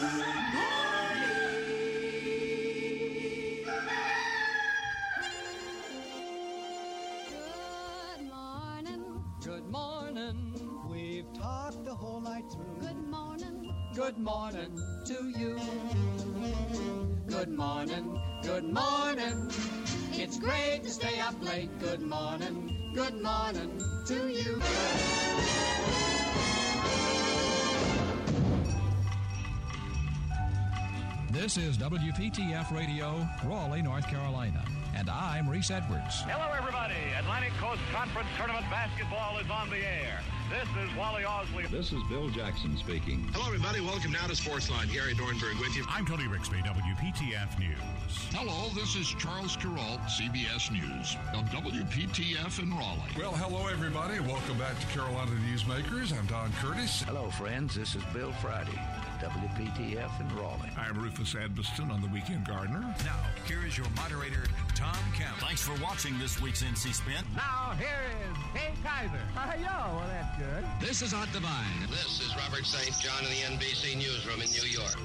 Good morning. Good morning. We've talked the whole night through. Good morning. Good morning to you. Good morning. Good morning. It's great to stay up late. Good morning. Good morning to you. This is WPTF Radio, Raleigh, North Carolina. And I'm Reese Edwards. Hello, everybody. Atlantic Coast Conference Tournament basketball is on the air. This is Wally Osley. This is Bill Jackson speaking. Hello, everybody. Welcome now to Sportsline. Gary Dornberg with you. I'm Tony Rixby, WPTF News. Hello, this is Charles Carroll, CBS News, on WPTF in Raleigh. Well, hello, everybody. Welcome back to Carolina Newsmakers. I'm Don Curtis. Hello, friends. This is Bill Friday, WPTF in Raleigh. I'm Rufus Edmisten on the Weekend Gardener. Now, here is your moderator, Tom Kemp. Thanks for watching this week's NC Spin. Now, here is Kay Kyser. Hi, yo, well, that's good. This is Art Divine. This is Robert St. John in the NBC Newsroom in New York.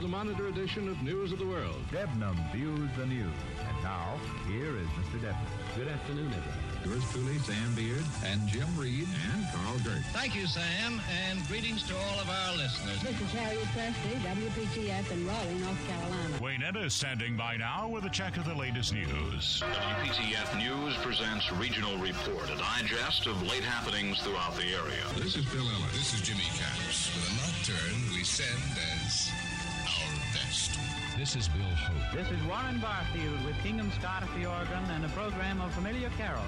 The Monitor edition of News of the World. Debnam views the news. And now, here is Mr. Debnam. Good afternoon, everyone. Yours truly, Sam Beard and Jim Reed and Carl Gert. Thank you, Sam, and greetings to all of our listeners. This is Harriet Presley, WPTF in Raleigh, North Carolina. Wayne Etta is standing by now with a check of the latest news. WPTF News presents Regional Report, a digest of late happenings throughout the area. This is Bill Ellis. This is Jimmy Capps. With a nocturne we send as our best. This is Bill Hope. This is Warren Barfield with Kingdom Scott at the organ and a program of familiar carols.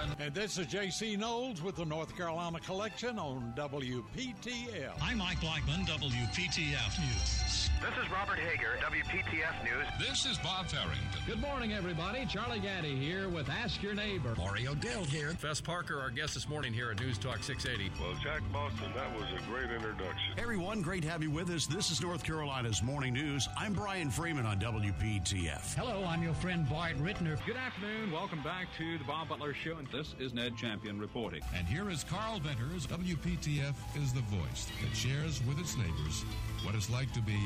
Phil And this is J.C. Knowles with the North Carolina Collection on WPTF. I'm Mike Blackman, WPTF News. This is Robert Hager, WPTF News. This is Bob Farrington. Good morning, everybody. Charlie Gaddy here with Ask Your Neighbor. Mario Dell here. Fess Parker, our guest this morning here at News Talk 680. Well, Jack Boston, that was a great introduction. Everyone, great to have you with us. This is North Carolina's Morning News. I'm Brian Freeman on WPTF. Hello, I'm your friend Bart Rittner. Good afternoon. Welcome back to the Bob Butler Show. And this is Ned Champion reporting. And here is Carl Venters. WPTF is the voice that shares with its neighbors what it's like to be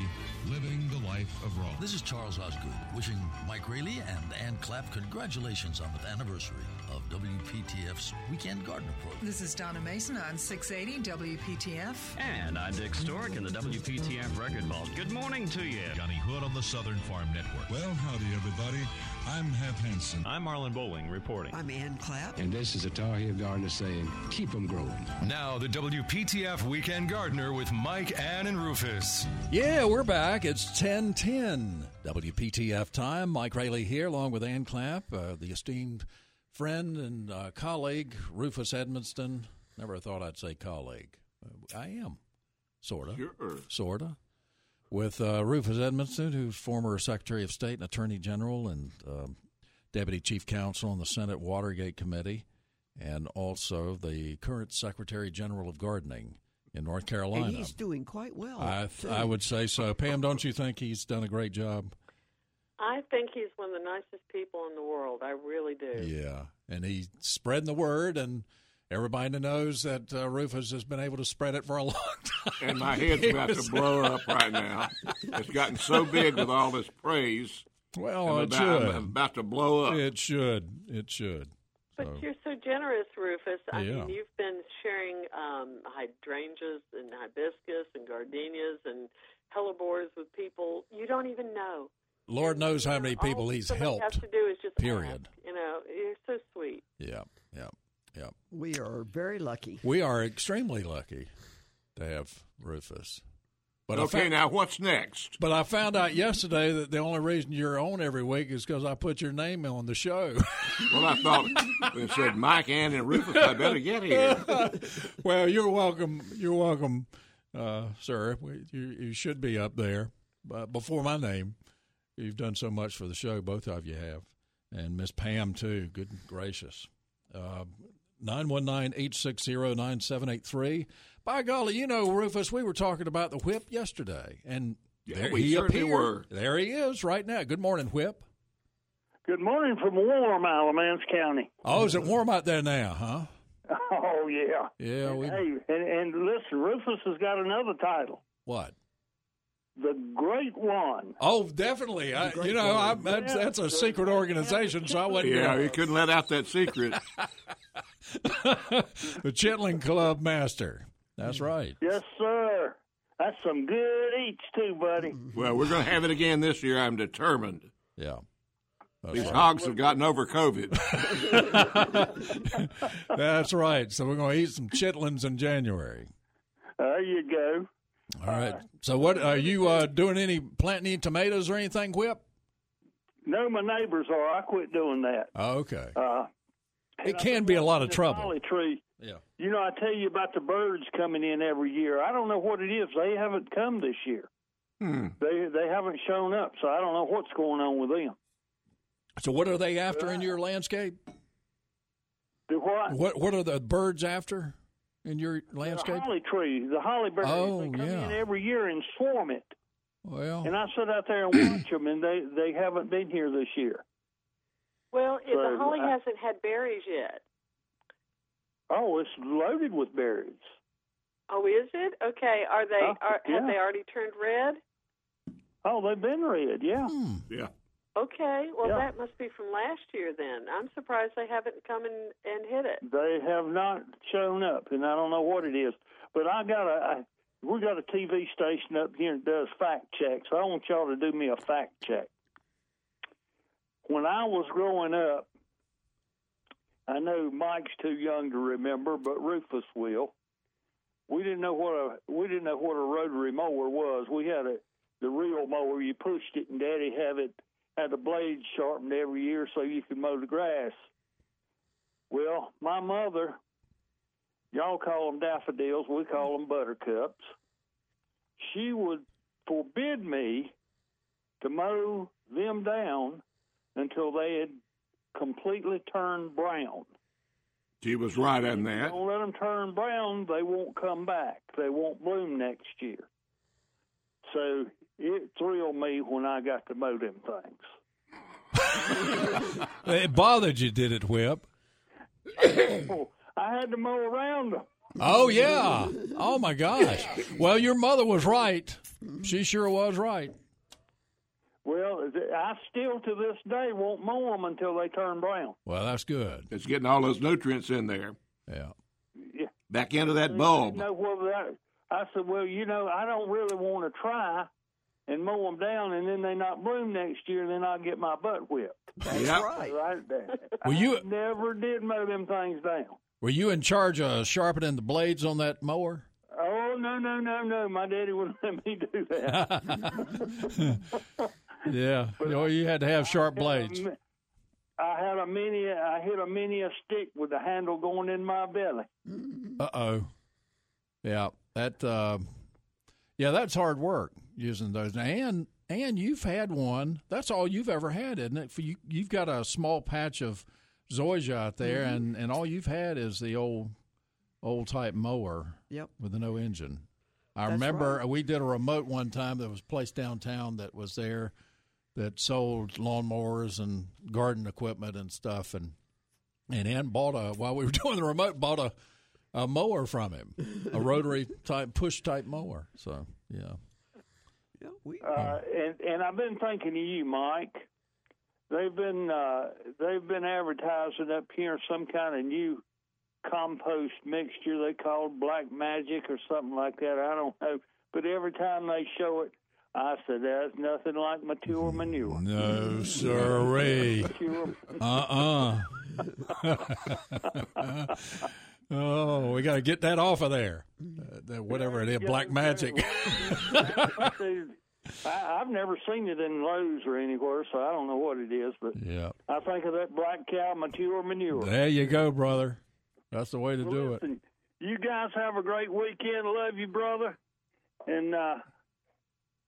living the life of Raleigh. This is Charles Osgood wishing Mike Raley and Ann Clapp congratulations on the anniversary of WPTF's Weekend Gardener program. This is Donna Mason on 680 WPTF. And I'm Dick Stork in the WPTF Record Vault. Good morning to you. Johnny Hood on the Southern Farm Network. Well, howdy, everybody. I'm Hap Hansen. I'm Marlon Bowling reporting. I'm Ann Clapp. And this is a Tar Heel Gardener saying, keep them growing. Now, the WPTF Weekend Gardener with Mike, Ann, and Rufus. Yeah, we're back. It's 1010 WPTF time. Mike Raley here, along with Ann Clapp, uh, the esteemed friend and uh, colleague, Rufus Edmisten. Never thought I'd say colleague. Uh, I am, sort of. Sure. Sort of. With uh, Rufus Edmisten, who's former Secretary of State and Attorney General and um, Deputy Chief Counsel on the Senate Watergate Committee, and also the current Secretary General of Gardening in North Carolina. And he's doing quite well. I, I would say so. Pam, don't you think he's done a great job? I think he's one of the nicest people in the world. I really do. Yeah, and he's spreading the word, and everybody knows that uh, Rufus has been able to spread it for a long time. And my head's about to blow up right now. It's gotten so big with all this praise. Well, I'm it about, should. I'm about to blow up. It should. It should. But So- you're so generous, Rufus. I Yeah. mean, you've been sharing um, hydrangeas and hibiscus and gardenias and hellebores with people you don't even know. Lord knows how many All people he's somebody helped. has to do is just period. ask, you know, you're so sweet. Yeah, yeah, yeah. We are very lucky. We are extremely lucky to have Rufus. But okay, found- now what's next? But I found out yesterday that the only reason you're on every week is because I put your name on the show. Well, I thought it said Mike, Ann, and Rufus. I better get here. well, you're welcome. You're welcome, uh, sir. We- You, you should be up there uh, before my name. You've done so much for the show, both of you have, and Miss Pam too. Good gracious. Uh, Nine one nine eight six zero nine seven eight three. By golly, you know, Rufus, we were talking about the whip yesterday, and Yeah, there we he certainly appeared. were. There he is right now. Good morning, whip. Good morning from warm Alamance County. Oh, is it warm out there now, huh? Oh yeah. Yeah, we- Hey, and, and listen, Rufus has got another title, What? the Great One. Oh, definitely. I, you know, I, that's that's a secret organization, so I wouldn't. Yeah, go. you couldn't let out that secret. the Chitlin Club Master. That's right. Yes, sir. That's some good eats too, buddy. well, we're going to have it again this year. I'm determined. Yeah. These right. hogs have gotten over COVID. That's right. So we're going to eat some chitlins in January. There you go. All right. So what are you uh, doing? Any planting any tomatoes or anything, Whip? No, my neighbors are. I quit doing that. Oh, okay. Uh, It can be a lot of trouble. Holly tree. Yeah. You know, I tell you about the birds coming in every year. I don't know what it is. They haven't come this year. Hmm. They they haven't shown up, so I don't know what's going on with them. So what are they after in your landscape? The what? What What are the birds after in your landscape? The holly tree, the holly birds. Oh, they come yeah. in every year and swarm it. Well, And I sit out there and watch them, and they they haven't been here this year. Well, if So, the holly I- hasn't had berries yet. Oh, it's loaded with berries. Oh, is it? Okay. Are they? Oh, Are, have yeah. they already turned red? Oh, they've been red, yeah. Hmm. Yeah. Okay. Well, Yeah. that must be from last year then. I'm surprised they haven't come and, and hit it. They have not shown up, and I don't know what it is. But I got a, I, we got a TV station up here that does fact checks. I want y'all to do me a fact check. When I was growing up, I know Mike's too young to remember, but Rufus will. We didn't know what a we didn't know what a rotary mower was. We had a the real mower. You pushed it, and Daddy had it had the blades sharpened every year so you could mow the grass. Well, my mother, y'all call them daffodils, we call them buttercups. She would forbid me to mow them down until they had completely turned brown. She was right on that. Don't let them turn brown; they won't come back. They won't bloom next year. So it thrilled me when I got to mow them things. it bothered you, did it, Whip? I had to mow around them. Oh yeah. Oh my gosh. Well, your mother was right. She sure was right. Well, I still to this day won't mow them until they turn brown. Well, that's good. It's getting all those nutrients in there. Yeah. Yeah. Back into that bulb. didn't know whether that. I said, well, you know, I don't really want to try and mow them down, and then they not bloom next year, and then I'll get my butt whipped. That's Yep. right. I, Were you- I never did mow them things down. Were you in charge of sharpening the blades on that mower? Oh no no no no! My daddy wouldn't let me do that. Yeah. You, know, you had to have sharp blades. I had a mini. I hit a mini a stick with the handle going in my belly. Uh oh. Yeah. That. Uh, yeah, that's hard work using those. And and you've had one. That's all you've ever had, isn't it? For you, you've got a small patch of zoysia out there, Mhm. and and all you've had is the old old type mower. Yep. With the no engine. I That's remember right. we did a remote one time that was placed downtown that was there that sold lawnmowers and garden equipment and stuff and and Ann bought a while we were doing the remote bought a a mower from him, a rotary type push type mower. So yeah, yeah Uh, and and I've been thinking of you, Mike. They've been uh, they've been advertising up here some kind of new compost mixture they call Black Magic or something like that. I don't know, but every time they show it, I said there's nothing like mature manure. no siree, Mature. uh uh Oh, we got to get that off of there. Uh, that- whatever it is, black magic. I, I've never seen it in Lowe's or anywhere, so I don't know what it is. But yeah, I think of that black cow mature manure. there you go, brother. That's the way to do it. You guys have a great weekend. Love you, brother. And uh,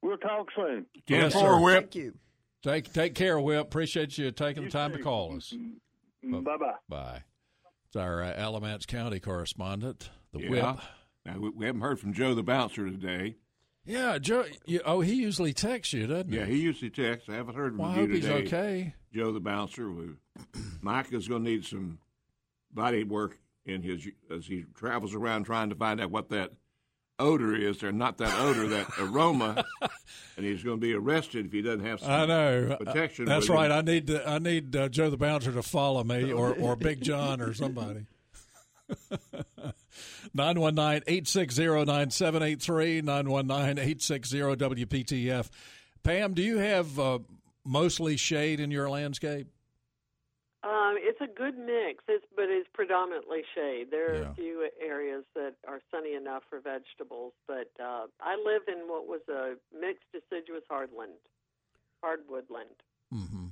we'll talk soon. Yes, for sir. Whip. Thank you. Take take care, Whip. Appreciate you taking the time to call us. Bye bye. Bye. It's our uh, Alamance County correspondent, the Yeah. Whip. Now, we, we haven't heard from Joe the bouncer today. Yeah, Joe. You, oh, he usually texts you, doesn't he? Yeah, he usually texts. I haven't heard from Well, I you hope he's okay. Joe the bouncer. We, Mike is going to need some body work in his as he travels around trying to find out what that odor is, there, not that odor, that aroma, and he's going to be arrested if he doesn't have some I know. protection. That's with him. right. I need to, I need uh, Joe the bouncer to follow me, or or Big John, or somebody. 919-860-9783, 919-860-WPTF. Pam, do you have uh, mostly shade in your landscape? Um, it's a good mix, it's, but it's predominantly shade. There are Yeah. a few areas that are sunny enough for vegetables, but uh, I live in what was a mixed deciduous hardland, hardwood land. Mm-hmm.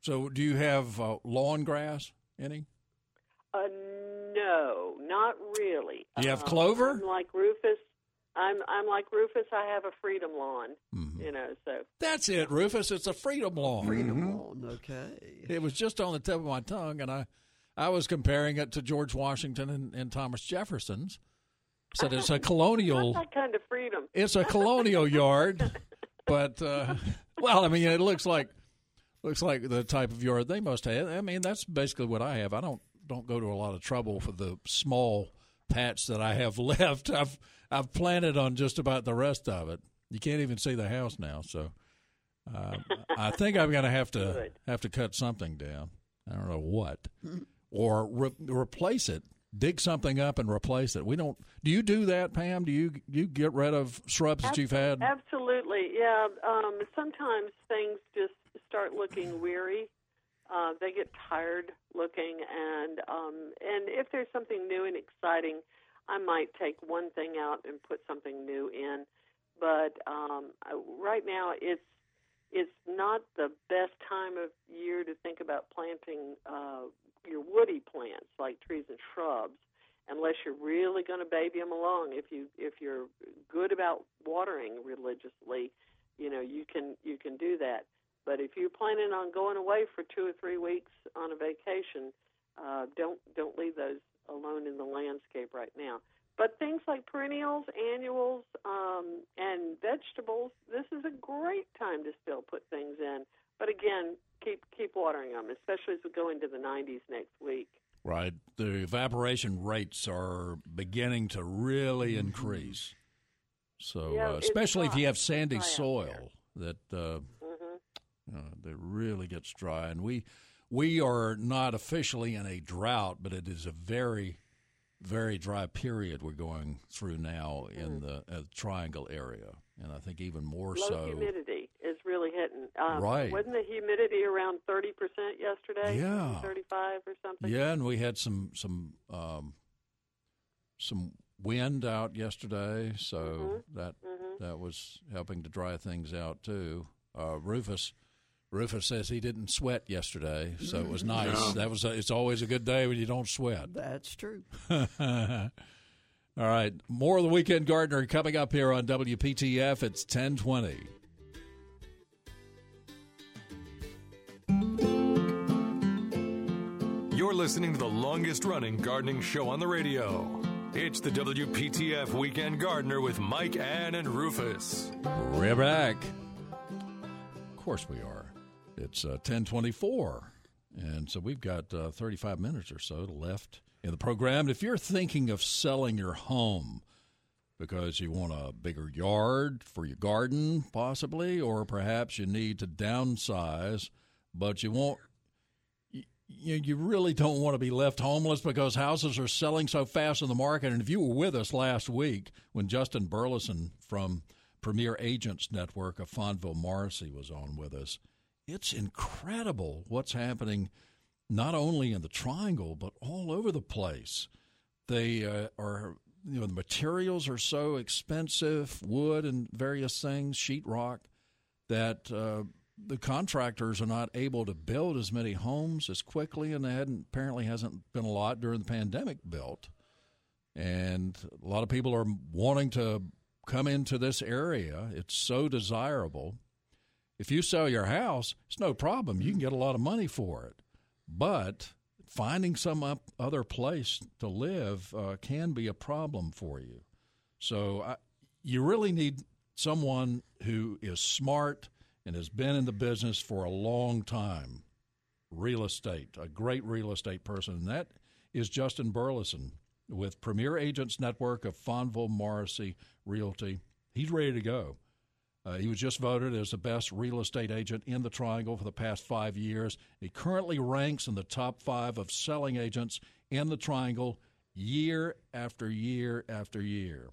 So, do you have uh, lawn grass? Any? Uh, no, not really. Do you have Uh, clover? Like Rufus. I'm I'm like Rufus. I have a freedom lawn. Mm-hmm. You know, so That's it, Rufus. It's a freedom lawn. Freedom lawn, okay. It was just on the tip of my tongue, and I, I was comparing it to George Washington and, and Thomas Jefferson's. Said it's a colonial. that kind of freedom. It's a colonial yard, but uh, well, I mean, it looks like looks like the type of yard they must have. I mean, that's basically what I have. I don't don't go to a lot of trouble for the small patch that I have left. I've I've planted on just about the rest of it. You can't even see the house now, so uh, I think I'm going to have to Good. have to cut something down. I don't know what, or re- replace it. Dig something up and replace it. We don't. Do you do that, Pam? Do you you get rid of shrubs that you've had? Absolutely, yeah. Um, sometimes things just start looking weary. Uh, they get tired looking, and um, and if there's something new and exciting, I might take one thing out and put something new in. But um, right now, it's it's not the best time of year to think about planting uh, your woody plants like trees and shrubs unless you're really going to baby them along. If you if you're good about watering religiously, you know you can you can do that. But if you're planning on going away for two or three weeks on a vacation, uh, don't don't leave those alone in the landscape right now. But things like perennials, annuals, um, and vegetables, this is a great time to still put things in. But again, keep keep watering them, especially as we go into the 90s next week. Right. The evaporation rates are beginning to really increase. So, Yeah, uh, especially if you have sandy soil, that uh, Mm-hmm. uh, that really gets dry. And we we are not officially in a drought, but it is a very very dry period we're going through now in the uh, Triangle area, and I think even more Low so. humidity is really hitting. Um, Right. Wasn't the humidity around 30% yesterday? Yeah. 35 or something? Yeah, and we had some some um, some wind out yesterday, so that that was helping to dry things out too. Uh, Rufus Rufus says he didn't sweat yesterday, so it was nice. No. That was a, it's always a good day when you don't sweat. That's true. All right, more of the weekend gardener coming up here on WPTF. It's ten twenty. You're listening to the longest running gardening show on the radio. It's the WPTF Weekend Gardener with Mike, Ann, and Rufus. We're back. Of course we are. It's uh, 1024. And so we've got uh, 35 minutes or so left in the program. If you're thinking of selling your home because you want a bigger yard for your garden, possibly, or perhaps you need to downsize, but you won't you, you really don't want to be left homeless because houses are selling so fast in the market. And if you were with us last week when Justin Burleson from Premier Agents Network of Fonville Morisey was on with us, it's incredible what's happening not only in the Triangle but all over the place. They uh, are you know the materials are so expensive, wood and various things, sheetrock, that uh, the contractors are not able to build as many homes as quickly, and there apparently hasn't been a lot during the pandemic built. And a lot of people are wanting to come into this area. It's so desirable. If you sell your house, it's no problem. You can get a lot of money for it. But finding some up other place to live uh, can be a problem for you. So I, you really need someone who is smart and has been in the business for a long time. Real estate, a great real estate person, and that is Justin Burleson with Premier Agents Network of Fonville Morisey Realty. He's ready to go. Uh, he was just voted as the best real estate agent in the Triangle for the past five years. He currently ranks in the top five of selling agents in the Triangle year after year after year.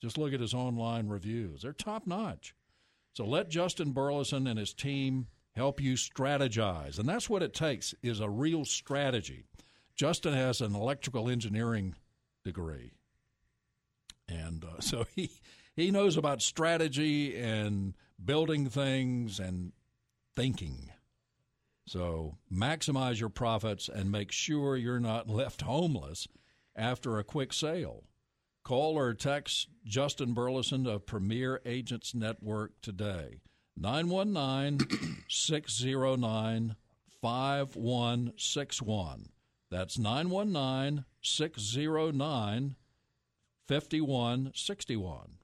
Just look at his online reviews, they're top notch. So let Justin Burleson and his team help you strategize. And that's what it takes is a real strategy. Justin has an electrical engineering degree. And uh, so he he knows about strategy and building things and thinking. So maximize your profits and make sure you're not left homeless after a quick sale. Call or text Justin Burleson of Premier Agents Network today. 919 609 5161. That's 919 609 5161.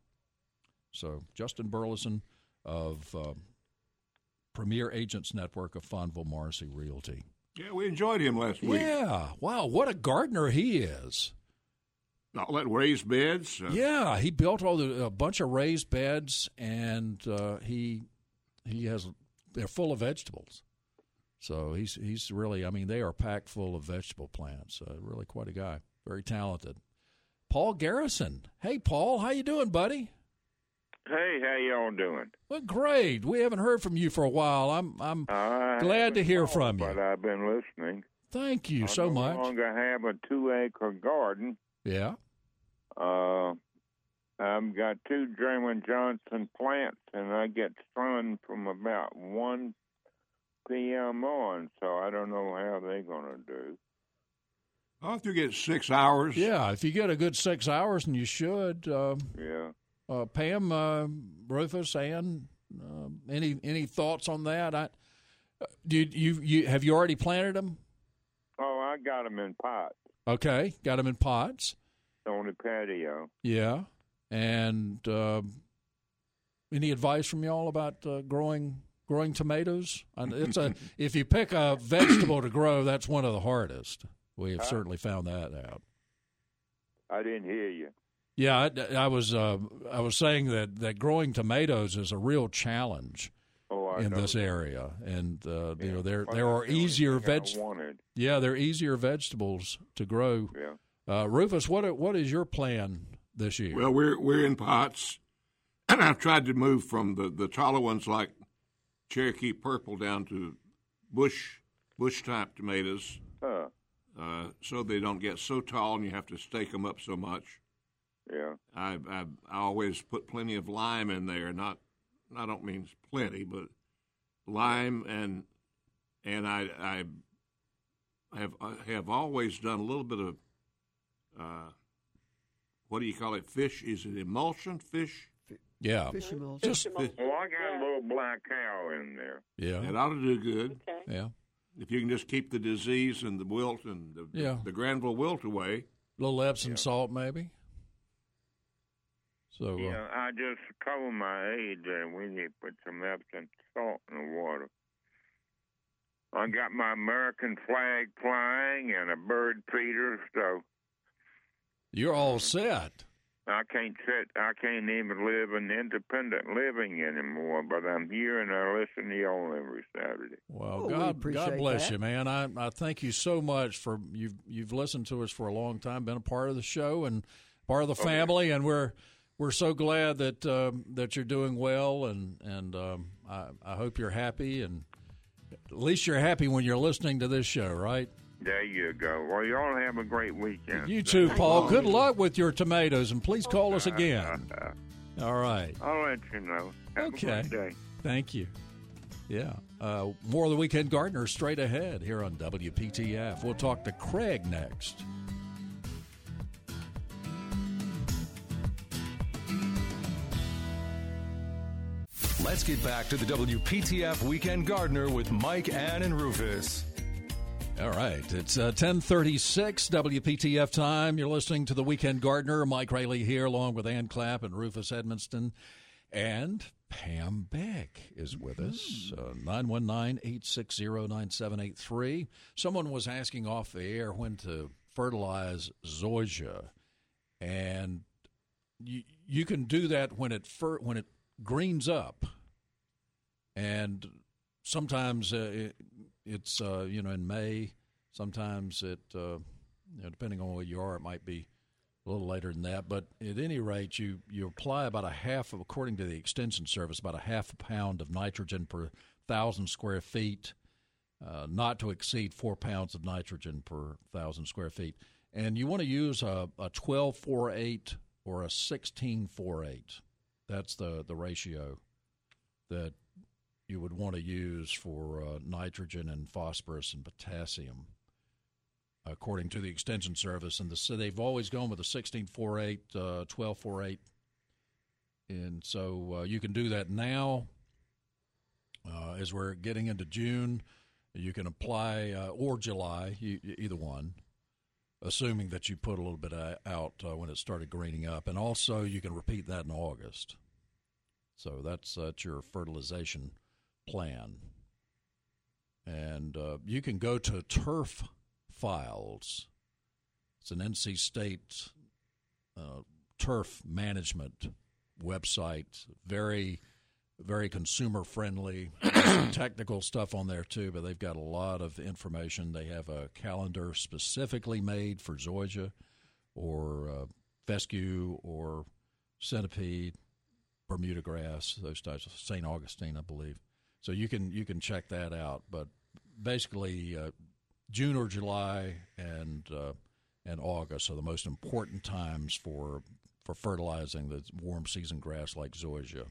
So, Justin Burleson of uh, Premier Agents Network of Fonville Morisey Realty. Yeah, we enjoyed him last week. Yeah. Wow, what a gardener he is. All that raised beds. Uh, yeah, he built all the a bunch of raised beds, and uh, he he has they're full of vegetables. So he's he's really I mean they are packed full of vegetable plants. Uh, really quite a guy, very talented. Paul Garrison. Hey Paul, how you doing, buddy? Hey, how y'all doing? Well, great. We haven't heard from you for a while. I'm I'm I glad to hear called, from you. But I've been listening. Thank you I so no much. longer have a two acre garden. Yeah. Uh, I've got two German Johnson plants, and I get sun from about 1 p.m. on, so I don't know how they're going to do. Well, if you get six hours. Yeah, if you get a good six hours, and you should. Uh, Yeah. Uh, Pam, uh, Rufus, Ann, uh, any any thoughts on that? I, do you, you you have you already planted them? Oh, I got them in pots Okay, got them in pots. on the patio. Yeah, and uh, any advice from y'all about uh, growing growing tomatoes? And it's a if you pick a vegetable to grow, that's one of the hardest. We have certainly found that out. I didn't hear you. Yeah, I, I was uh, I was saying that, that growing tomatoes is a real challenge Oh, in know this that. area, and uh, you know there Well, there are easier thing veg. Yeah, there are easier vegetables to grow. Yeah. Uh, Rufus, what what is your plan this year? Well, we're we're in pots, and I've tried to move from the, the taller ones like Cherokee Purple down to bush bush type tomatoes, Huh. uh, so they don't get so tall and you have to stake them up so much. Yeah. I, I I always put plenty of lime in there. Not I don't mean plenty, but lime and and I I have I have always done a little bit of uh, what do you call it? Fish? Is it emulsion? Fish? Yeah. Fish emulsion. Just Well, I got a little black cow in there. yeah, It ought to do good. Okay. yeah. If you can just keep the disease and the wilt and the Yeah. the Granville wilt away. A little Epsom salt, maybe. So uh, Yeah, I just cover my age and we need to put some Epsom salt in the water. I got my American flag flying and a bird feeder, so you're all set. I can't sit. I can't even live an independent living anymore. But I'm here and I listen to y'all every Saturday. Well, Oh, we God, God bless that. you, man. I, I thank you so much for you've you've listened to us for a long time, been a part of the show and part of the family, and we're we're so glad that um, that you're doing well, and and um, I, I hope you're happy, and at least you're happy when you're listening to this show, right? There you go. Well, y'all have a great weekend. You too, Paul. Good luck with your tomatoes, and please call us again. All right. I'll let you know. Have Okay. Thank you. Yeah. Uh, more of the Weekend Gardener straight ahead here on WPTF. We'll talk to Craig next. Let's get back to the WPTF Weekend Gardener with Mike, Ann, and Rufus. All right, it's uh, 1036 WPTF time. You're listening to the Weekend Gardener. Mike Raley here, along with Ann Clapp and Rufus Edmisten. And Pam Beck is with us, uh, 919 860 9783. Someone was asking off the air when to fertilize zoysia, and you you can do that when it fir- when it greens up, and sometimes uh, it, it's uh, you know in May. Sometimes it uh, you know, depending on where you are, it might be a little later than that. But at any rate, you you apply about a half of, according to the Extension Service, about a half a pound of nitrogen per thousand square feet, uh, not to exceed four pounds of nitrogen per thousand square feet. And you want to use a, a 12 4 8 or a 16 4 8. That's the, the ratio that you would want to use for uh, nitrogen and phosphorus and potassium, according to the Extension Service. And the, so they've always gone with a 16 4 8, uh, 12 4 8. And so uh, you can do that now uh, as we're getting into June. You can apply, uh, or July, you, either one, assuming that you put a little bit uh, out uh, when it started greening up. And also, you can repeat that in August. So that's, that's your fertilization plan. And uh, you can go to Turf Files. It's an NC State uh, turf management website. Very, very consumer friendly. technical stuff on there too, but they've got a lot of information. They have a calendar specifically made for zoysia or uh, fescue or centipede, Bermuda grass, those types of St. Augustine, I believe. So you can you can check that out. But basically, uh, June or July and uh, and August are the most important times for for fertilizing the warm season grass like zoysia.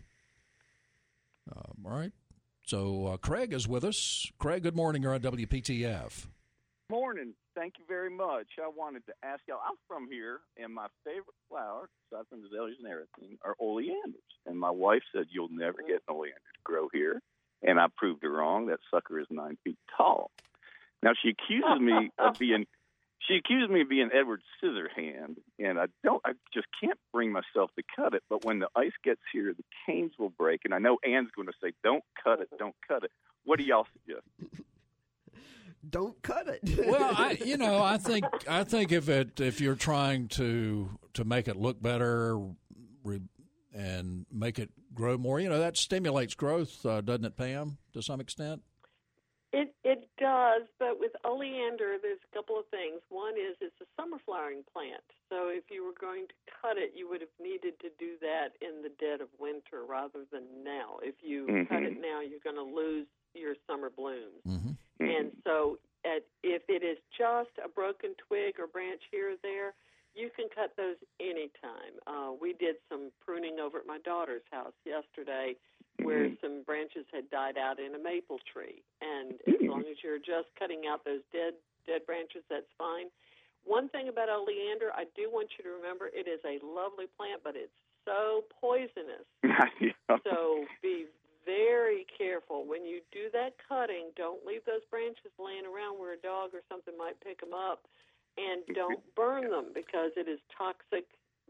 Um, all right. So uh, Craig is with us. Craig, good morning. You're on WPTF. Morning. Thank you very much. I wanted to ask y'all. I'm from here, and my favorite flower, aside from azaleas and everything, are oleanders. And my wife said you'll never get an oleander to grow here, and I proved her wrong. That sucker is nine feet tall. Now she accuses me of being she accused me of being Edward Scissorhand, and I don't, I just can't bring myself to cut it. But when the ice gets here, the canes will break, and I know Ann's going to say, "Don't cut it, don't cut it." What do y'all suggest? Don't cut it. well, I, you know, I think I think if it if you're trying to to make it look better re, and make it grow more, you know, that stimulates growth, uh, doesn't it, Pam? To some extent. It it does, but with oleander, there's a couple of things. One is it's a summer flowering plant, so if you were going to cut it, you would have needed to do that in the dead of winter rather than now. If you mm-hmm. cut it now, you're going to lose your summer blooms. Mm-hmm. And so, at, if it is just a broken twig or branch here or there, you can cut those anytime. Uh, we did some pruning over at my daughter's house yesterday where Mm-hmm. some branches had died out in a maple tree. And as long as you're just cutting out those dead dead branches, that's fine. One thing about oleander, I do want you to remember it is a lovely plant, but it's so poisonous. So be very careful when you do that cutting. Don't leave those branches laying around where a dog or something might pick them up, and don't burn them because it is toxic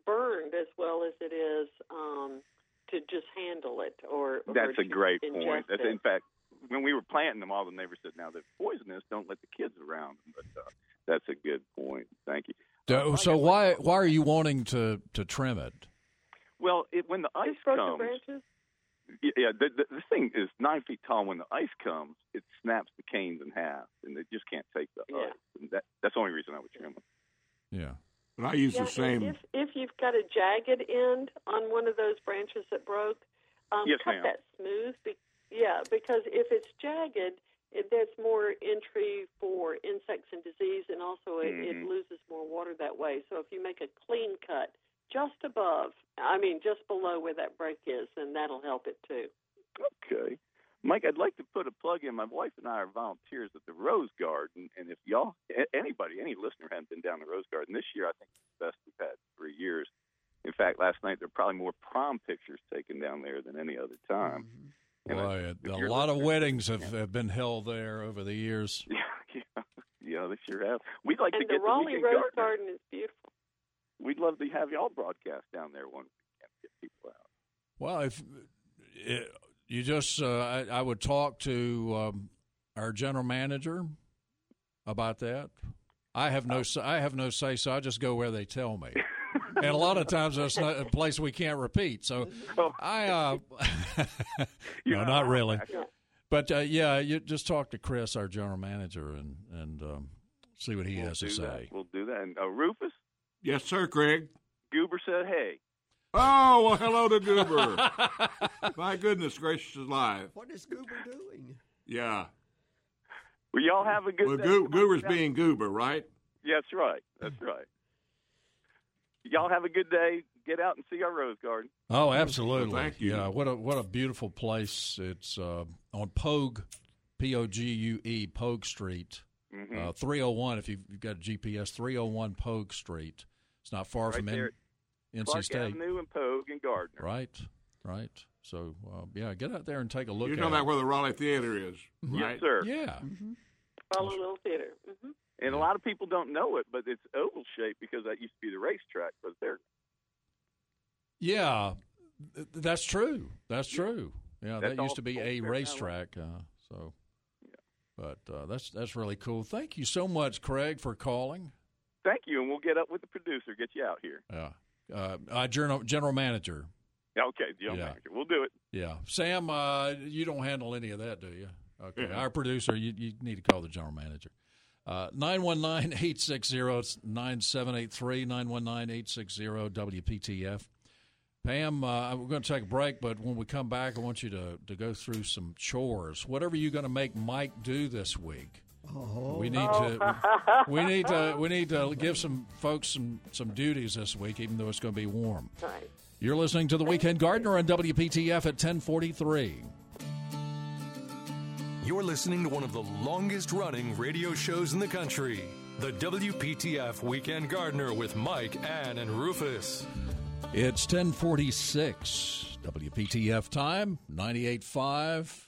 burned as well as it is um, to just handle it. Or, or That's a great point. That's, it. in fact, when we were planting them, all the neighbors said, "Now they're poisonous. Don't let the kids around." them." But uh, that's a good point. Thank you. So, so why why are you wanting to to trim it? Well, it, when the ice Just broken comes, branches. yeah, yeah the, the, this thing is nine feet tall. When the ice comes, it snaps the canes in half, and they just can't take the Yeah. ice. And that, that's the only reason I would trim them. Yeah. But I use yeah, the same. If if you've got a jagged end on one of those branches that broke, um, Yes, cut ma'am. that smooth. Be- yeah, because if it's jagged, it, there's more entry for insects and disease, and also it, it Mhm. loses more water that way. So if you make a clean cut just above, I mean just below where that break is, then that'll help it too. Okay. Mike, I'd like to put a plug in. My wife and I are volunteers at the Rose Garden, and if y'all, anybody, any listener hadn't been down the Rose Garden this year, I think it's the best we've had in three years. In fact, last night there were probably more prom pictures taken down there than any other time. Mm-hmm. And I- Boy, if a you're lot of weddings have, have been held there over the years. Yeah, yeah, yeah, they sure have. We'd like to and get the Raleigh weekend Rose gardener. Garden is beautiful. We'd love to have y'all broadcast down there one weekend, get people out. Well, if it, you just, uh, I, I would talk to um, our general manager about that. I have no say- I have no say, so I just go where they tell me. and a lot of times that's not a place we can't repeat. So I, uh, no, not really. But uh, yeah, you just talk to Chris, our general manager, and and um, see what he We'll has to do say. that. We'll do that. And uh, Rufus, Yes, sir, Craig. Goober said, "Hey." Oh, well, hello to Goober. My goodness gracious alive. What is Goober doing? Yeah. Well, y'all have a good Well, day. Goo- Goober's being Goober, right? That's right. That's right. Y'all have a good day. Get out and see our rose garden. Oh, absolutely. Well, thank you. Yeah, what a what a beautiful place. It's uh, on Pogue, P O G U E, Pogue Street, Mhm. uh, 301. If you've, you've got a GPS, 301 Pogue Street. It's not far Right from there N- NC Clark State. Avenue and Pogue and Gardner. Right, right. So uh, yeah, get out there and take a look. You're at talking about where the Raleigh Theater is, right? Yes, sir. Yeah. Follow Little Theater. hmm And a lot of people don't know it, but it's oval shaped because that used to be the racetrack. But there, Yeah, that's true. That's true. Yeah, That's that used to be a racetrack. Uh, so, but uh, that's that's really cool. Thank you so much, Craig, for calling. thank you, and we'll get up with the producer, get you out here. Yeah, uh, uh, general general manager. Yeah, Okay, deal Yeah. manager. We'll do it. Yeah, Sam, uh, you don't handle any of that, do you? Okay, Yeah. our producer, you, you need to call the general manager. Uh, 919-860-9783, 919-860-WPTF. Pam, uh, we're going to take a break, but when we come back, I want you to, to go through some chores. Whatever you're going to make Mike do this week. Oh. We need to we need to we need to give some folks some some duties this week, even though it's going to be warm. Right. You're listening to the Weekend Gardener on WPTF at 1043. You're listening to one of the longest running radio shows in the country. The WPTF Weekend Gardener with Mike, Ann, and Rufus. It's 1046 WPTF time, 98.5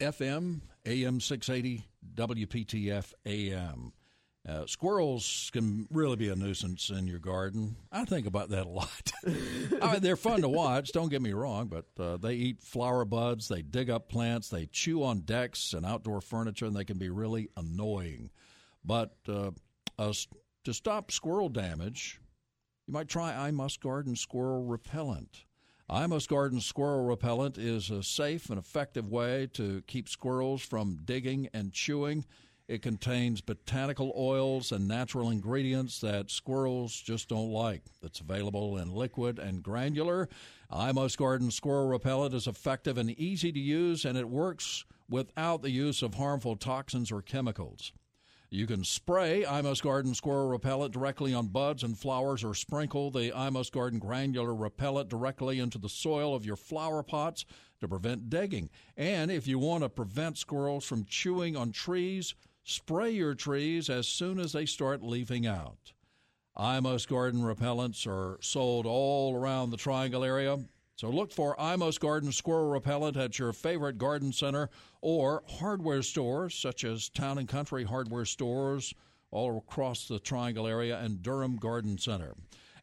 FM, AM 680, WPTF AM. Uh, squirrels can really be a nuisance in your garden. I think about that a lot. I mean, they're fun to watch, don't get me wrong, but uh, they eat flower buds, they dig up plants, they chew on decks and outdoor furniture, and they can be really annoying. But uh, to stop squirrel damage, you might try I Must Garden Squirrel Repellent. I Must Garden Squirrel Repellent is a safe and effective way to keep squirrels from digging and chewing. It contains botanical oils and natural ingredients that squirrels just don't like. It's available in liquid and granular. I Must Garden Squirrel Repellent is effective and easy to use, and it works without the use of harmful toxins or chemicals. You can spray I Must Garden Squirrel Repellent directly on buds and flowers or sprinkle the I Must Garden Granular Repellent directly into the soil of your flower pots to prevent digging. And if you want to prevent squirrels from chewing on trees, spray your trees as soon as they start leafing out. I Must Garden repellents are sold all around the Triangle area. So look for I Must Garden Squirrel Repellent at your favorite garden center or hardware stores such as Town and Country Hardware Stores all across the Triangle area and Durham Garden Center.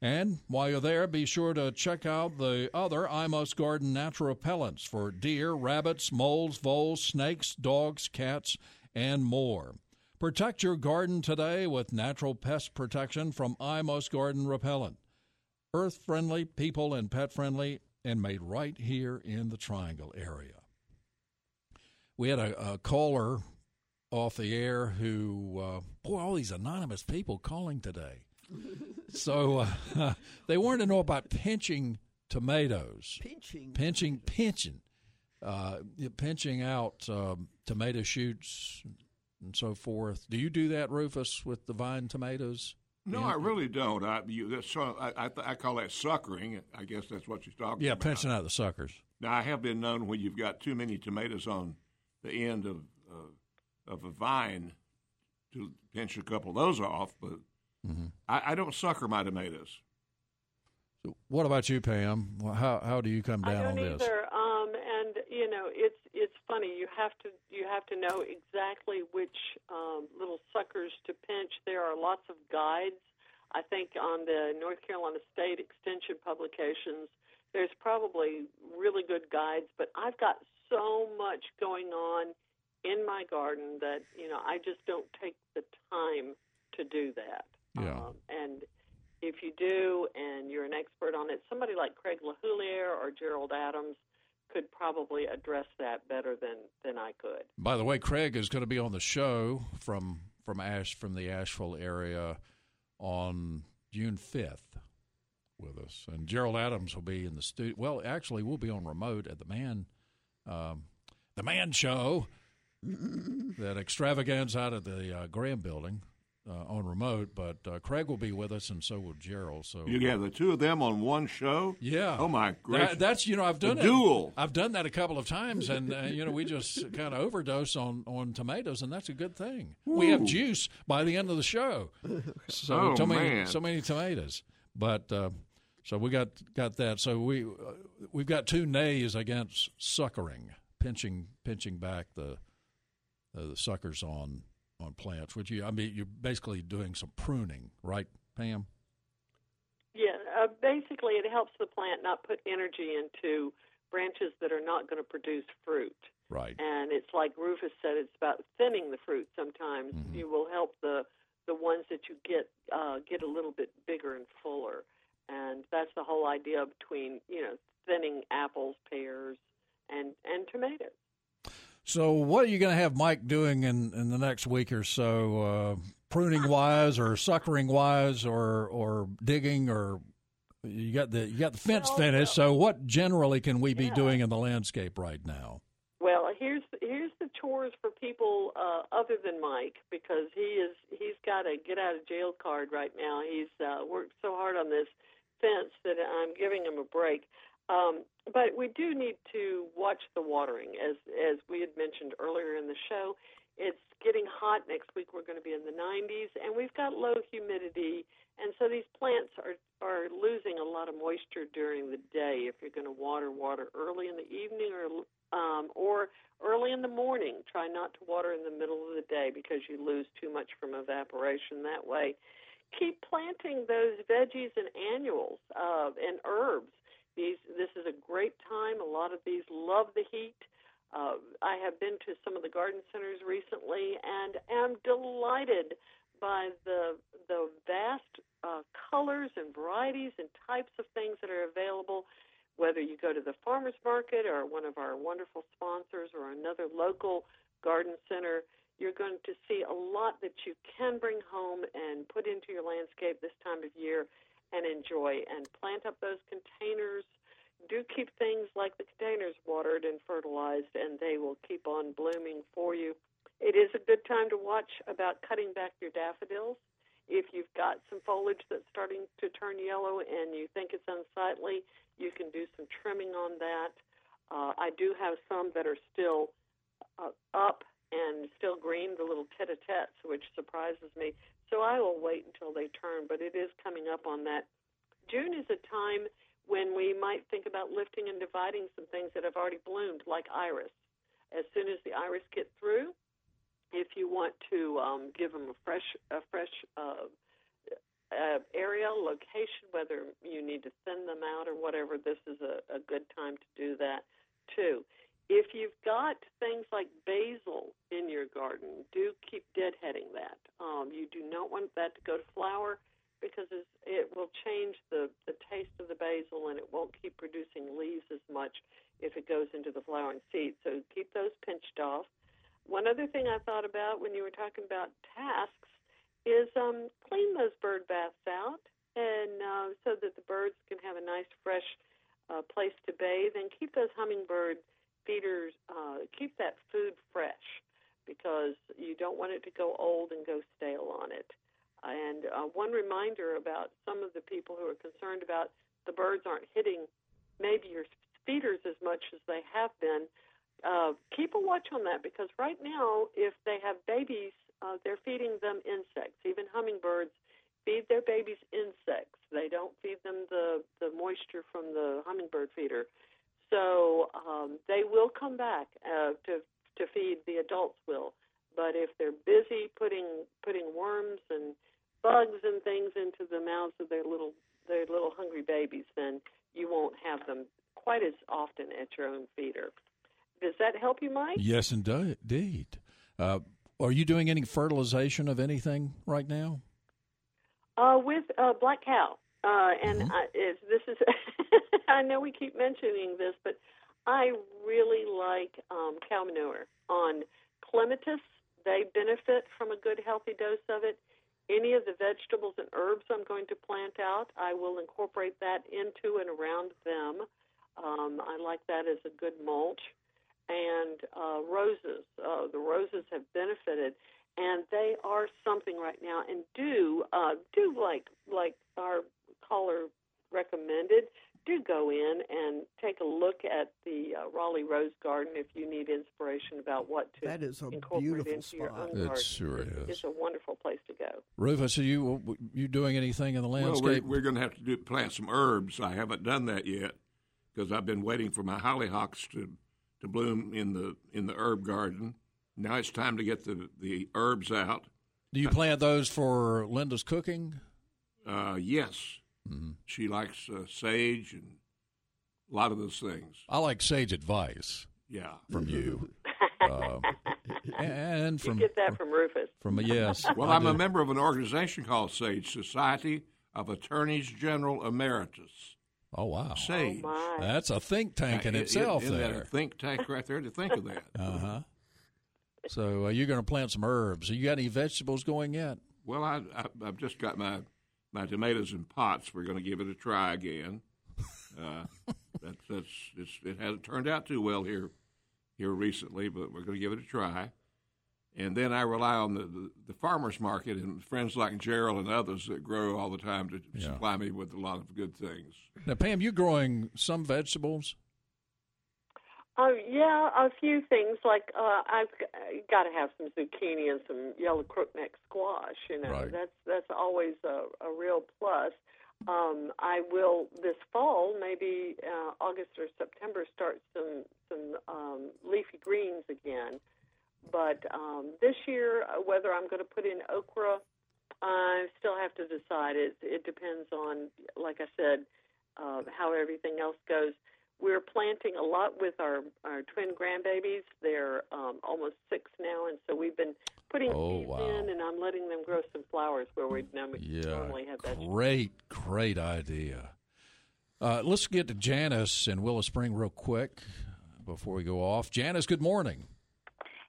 And while you're there, be sure to check out the other I Must Garden natural repellents for deer, rabbits, moles, voles, snakes, dogs, cats, and more. Protect your garden today with natural pest protection from I Must Garden Repellent. Earth friendly, people and pet friendly, and made right here in the Triangle area. We had a, a caller off the air who, uh, boy, all these anonymous people calling today. so uh, they wanted to know about pinching tomatoes. Pinching. Pinching, pinching. Uh, pinching out um, tomato shoots and so forth. Do you do that, Rufus, with the vine tomatoes? No, I really don't. I you, that's I, I, I call that suckering. I guess that's what you're talking Yeah, about. Yeah, pinching out the suckers. Now, I have been known when you've got too many tomatoes on the end of uh, of a vine to pinch a couple of those off, but Mm-hmm. I, I don't sucker my tomatoes. So what about you, Pam? How how do you come I down don't on this? either. Um, and you know, it's it's funny. You have to you have to know exactly which um, little suckers to pinch. There are lots of guides. I think on the North Carolina State Extension publications, there's probably really good guides. But I've got so much going on in my garden that you know I just don't take the time to do that. Yeah. Um, and if you do, and you're an expert on it, somebody like Craig LeHoullier or Gerald Adams could probably address that better than than I could. By the way, Craig is going to be on the show from from Ash from the Asheville area on June fifth with us, and Gerald Adams will be in the studio. Well, actually, we'll be on remote at the man, um, the Man Show, that extravaganza out of the uh, Graham Building. Uh, on remote, but uh, Craig will be with us, and so will Gerald. So You have the two of them on one show. yeah. Oh my gracious! That- that's you know I've done a it. duel. I've done that a couple of times, and uh, you know we just kind of overdose on on tomatoes, and that's a good thing. We have juice by the end of the show. So Oh, so many man. so many tomatoes, but uh, so we got got that. So we uh, we've got two nays against suckering, pinching pinching back the uh, the suckers on on plants. Which you I mean you're basically doing some pruning, right, Pam? Yeah, uh, basically, it helps the plant not put energy into branches that are not going to produce fruit. Right. And it's like Rufus said, it's about thinning the fruit. Sometimes you will help the the ones that you get uh, get a little bit bigger and fuller, and that's the whole idea between you know thinning apples, pears, and and tomatoes. So, what are you going to have Mike doing in, in the next week or so, uh, pruning wise, or suckering wise, or or digging, or you got the you got the fence finished. So, what generally can we be doing in the landscape right now? Well, here's here's the chores for people uh, other than Mike because he is he's got a get out of jail card right now. He's uh, worked so hard on this fence that I'm giving him a break. Um, but we do need to watch the watering, as as we had mentioned earlier in the show. It's getting hot next week. We're going to be in the 90s, and we've got low humidity, and so these plants are are losing a lot of moisture during the day. If you're going to water, water early in the evening or um, or early in the morning. Try not to water in the middle of the day because you lose too much from evaporation that way. Keep planting those veggies and annuals uh, and herbs. These this is a great time. A lot of these love the heat. Uh, I have been to some of the garden centers recently and am delighted by the the vast uh, colors and varieties and types of things that are available. Whether you go to the farmers market or one of our wonderful sponsors or another local garden center, you're going to see a lot that you can bring home and put into your landscape this time of year and enjoy and plant up those containers. Do keep things like the containers watered and fertilized, and they will keep on blooming for you. It is a good time to watch about cutting back your daffodils. If you've got some foliage that's starting to turn yellow and you think it's unsightly, you can do some trimming on that. Uh, I do have some that are still uh, up and still green, the little tete-a-tetes, which surprises me. So I will wait until they turn, but it is coming up on that. June is a time when we might think about lifting and dividing some things that have already bloomed, like iris. As soon as the iris get through, if you want to um, give them a fresh, a fresh uh, uh, area, location, whether you need to thin them out or whatever, this is a, a good time to do that too. If you've got things like basil in your garden, do keep deadheading that. Um, you do not want that to go to flower because it will change the, the taste of the basil and it won't keep producing leaves as much if it goes into the flowering seed. So keep those pinched off. One other thing I thought about when you were talking about tasks is um, clean those bird baths out, and uh, so that the birds can have a nice, fresh uh, place to bathe, and keep those hummingbird feeders, uh, keep that food fresh, because you don't want it to go old and go stale on it. And uh, one reminder about some of the people who are concerned about the birds aren't hitting maybe your feeders as much as they have been. Uh, keep a watch on that because right now, if they have babies, uh, they're feeding them insects. Even hummingbirds feed their babies insects. They don't feed them the, the moisture from the hummingbird feeder. So um, they will come back uh, to to feed. The adults will, but if they're busy putting putting worms and bugs and things into the mouths of their little their little hungry babies, then you won't have them quite as often at your own feeder. Does that help you, Mike? Yes, indeed. Uh, are you doing any fertilization of anything right now? Uh, with uh, Black Cow. Uh, and Mm-hmm. I, it's, this is, I know we keep mentioning this, but I really like um, cow manure on clematis. They benefit from a good, healthy dose of it. Any of the vegetables and herbs I'm going to plant out, I will incorporate that into and around them. Um, I like that as a good mulch. And uh, roses, uh, the roses have benefited, and they are something right now. And do uh, do like like our caller recommended. Do go in and take a look at the uh, Raleigh Rose Garden if you need inspiration about what to That is a incorporate beautiful into your spot. own It garden. sure It's- is. It's a wonderful place to go. Rufus, are you you doing anything in the Well, we're, landscape? we're going to have to do, plant some herbs. I haven't done that yet because I've been waiting for my hollyhocks to, to bloom in the in the herb garden. Now it's time to get the, the herbs out. Do you plant those for Linda's cooking? Uh, yes, Mm-hmm. she likes uh, sage and a lot of those things. I like sage advice Yeah, from you, uh, and from you get that from Rufus. from yes. Well, I I'm a member of an organization called SAGE, Society of Attorneys General Emeritus. Oh wow, Sage. Oh, That's a think tank in Uh, itself. isn't that there. a think tank right there to think of that. Uh huh. So uh, you're going to plant some herbs. You got any vegetables going yet? Well, I, I I've just got my my tomatoes in pots. We're going to give it a try again. Uh, that's that's it's, it hasn't turned out too well here here recently, but we're going to give it a try. And then I rely on the, the, the farmers market and friends like Gerald and others that grow all the time to Yeah. supply me with a lot of good things. Now, Pam, you growing some vegetables? Oh yeah, a few things like uh, I've got to have some zucchini and some yellow crookneck squash. You know, Right. that's that's always a, a real plus. Um, I will this fall, maybe uh, August or September, start some some um, leafy greens again. But um, this year, uh, whether I'm going to put in okra, I still have to decide. It it depends on, like I said, uh, how everything else goes. We're planting a lot with our, our twin grandbabies. They're um, almost six now, and so we've been putting Oh, seeds wow. in, and I'm letting them grow some flowers where we norm- Yeah, normally have vegetables. great, great idea. Uh, let's get to Janice in Willow Spring real quick before we go off. Janice, good morning.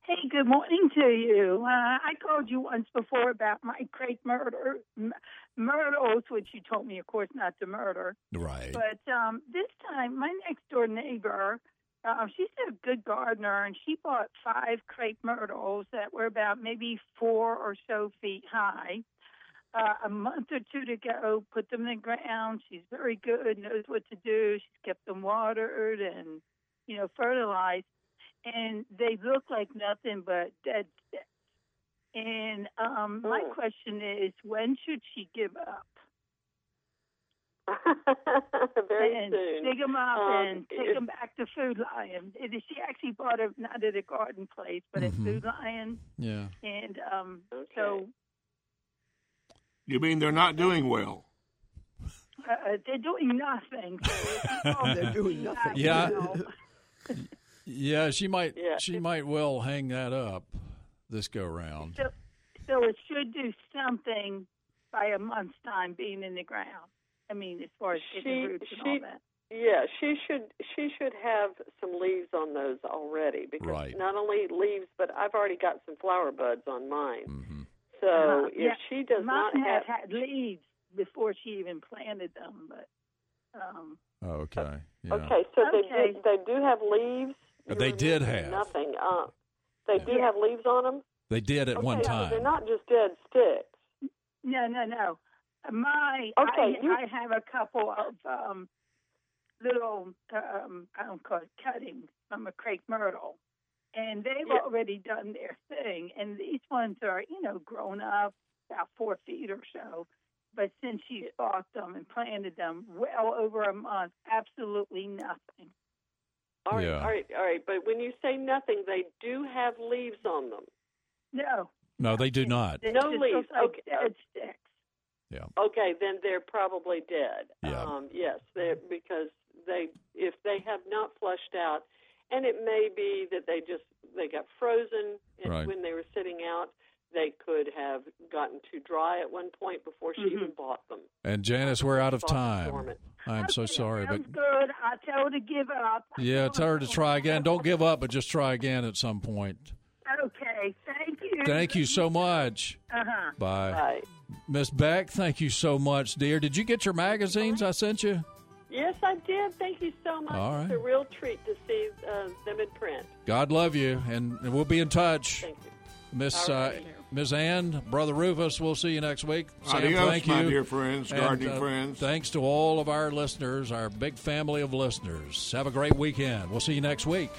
Hey, good morning to you. Uh, I called you once before about my crepe murder, m- myrtles, which you told me, of course, not to murder. Right. But um, this time, my next door neighbor, uh, she's a good gardener, and she bought five crepe myrtles that were about maybe four or so feet high. Uh, a month or two to go, put them in the ground. She's very good, knows what to do. She's kept them watered and, you know, fertilized and they look like nothing but dead. And um, my Oh. question is, when should she give up? Very and soon. dig them up Um, and take them back to Food Lion. It, she actually bought them not at a garden place, but Mhm. at Food Lion. Yeah. And um, so You mean they're not doing well? uh, they're doing nothing. They're doing nothing. Yeah. Yeah, she might. Yeah. She might well hang that up this go round. So, so it should do something by a month's time being in the ground. I mean, as far as getting She- roots and she- all that. Yeah, she should she should have some leaves on those already because Right. not only leaves, but I've already got some flower buds on mine. Mm-hmm. So Uh-huh. if Yeah, she does not Mine have, had had leaves before she even planted them, but um, Okay. Yeah. okay, so Okay. they do, they do have leaves. Uh, They did have. nothing. Uh, they do have leaves on them. They did at one Okay, so time. they're not just dead sticks. no, no, no. My Okay, I, you- I have a couple of um, little um, I don't call it cuttings from a crepe myrtle, and they've Yeah. already done their thing. And these ones are you know grown up about four feet or so. But since she's bought them and planted them, well over a month, absolutely nothing. All right, Yeah. all right, all right. But when you say nothing, they do have leaves on them. No, No, they do not. they No just leaves. like Okay. dead sticks. Yeah. Okay, then they're probably dead. Yeah. Um, yes, because they if they have not flushed out, and it may be that they just they got frozen Right. when they were sitting out. They could have gotten too dry at one point before she even bought them. And Janice, we're out of time. I'm so sorry, but good. I tell her to give up. yeah, tell her to try again. Don't give up, but just try again at some point. Okay. Thank you. Thank you so much. Uh-huh. Bye. Miss Beck, thank you so much, dear. Did you get your magazines I sent you? Yes, I did. Thank you so much. All right. It's a real treat to see uh, them in print. God love you, and and we'll be in touch. Thank you. Miss All uh, Miss Ann, Brother Rufus, we'll see you next week. Sam, Adios, thank my you. dear friends, And, gardening uh, friends. Thanks to all of our listeners, our big family of listeners. Have a great weekend. We'll see you next week.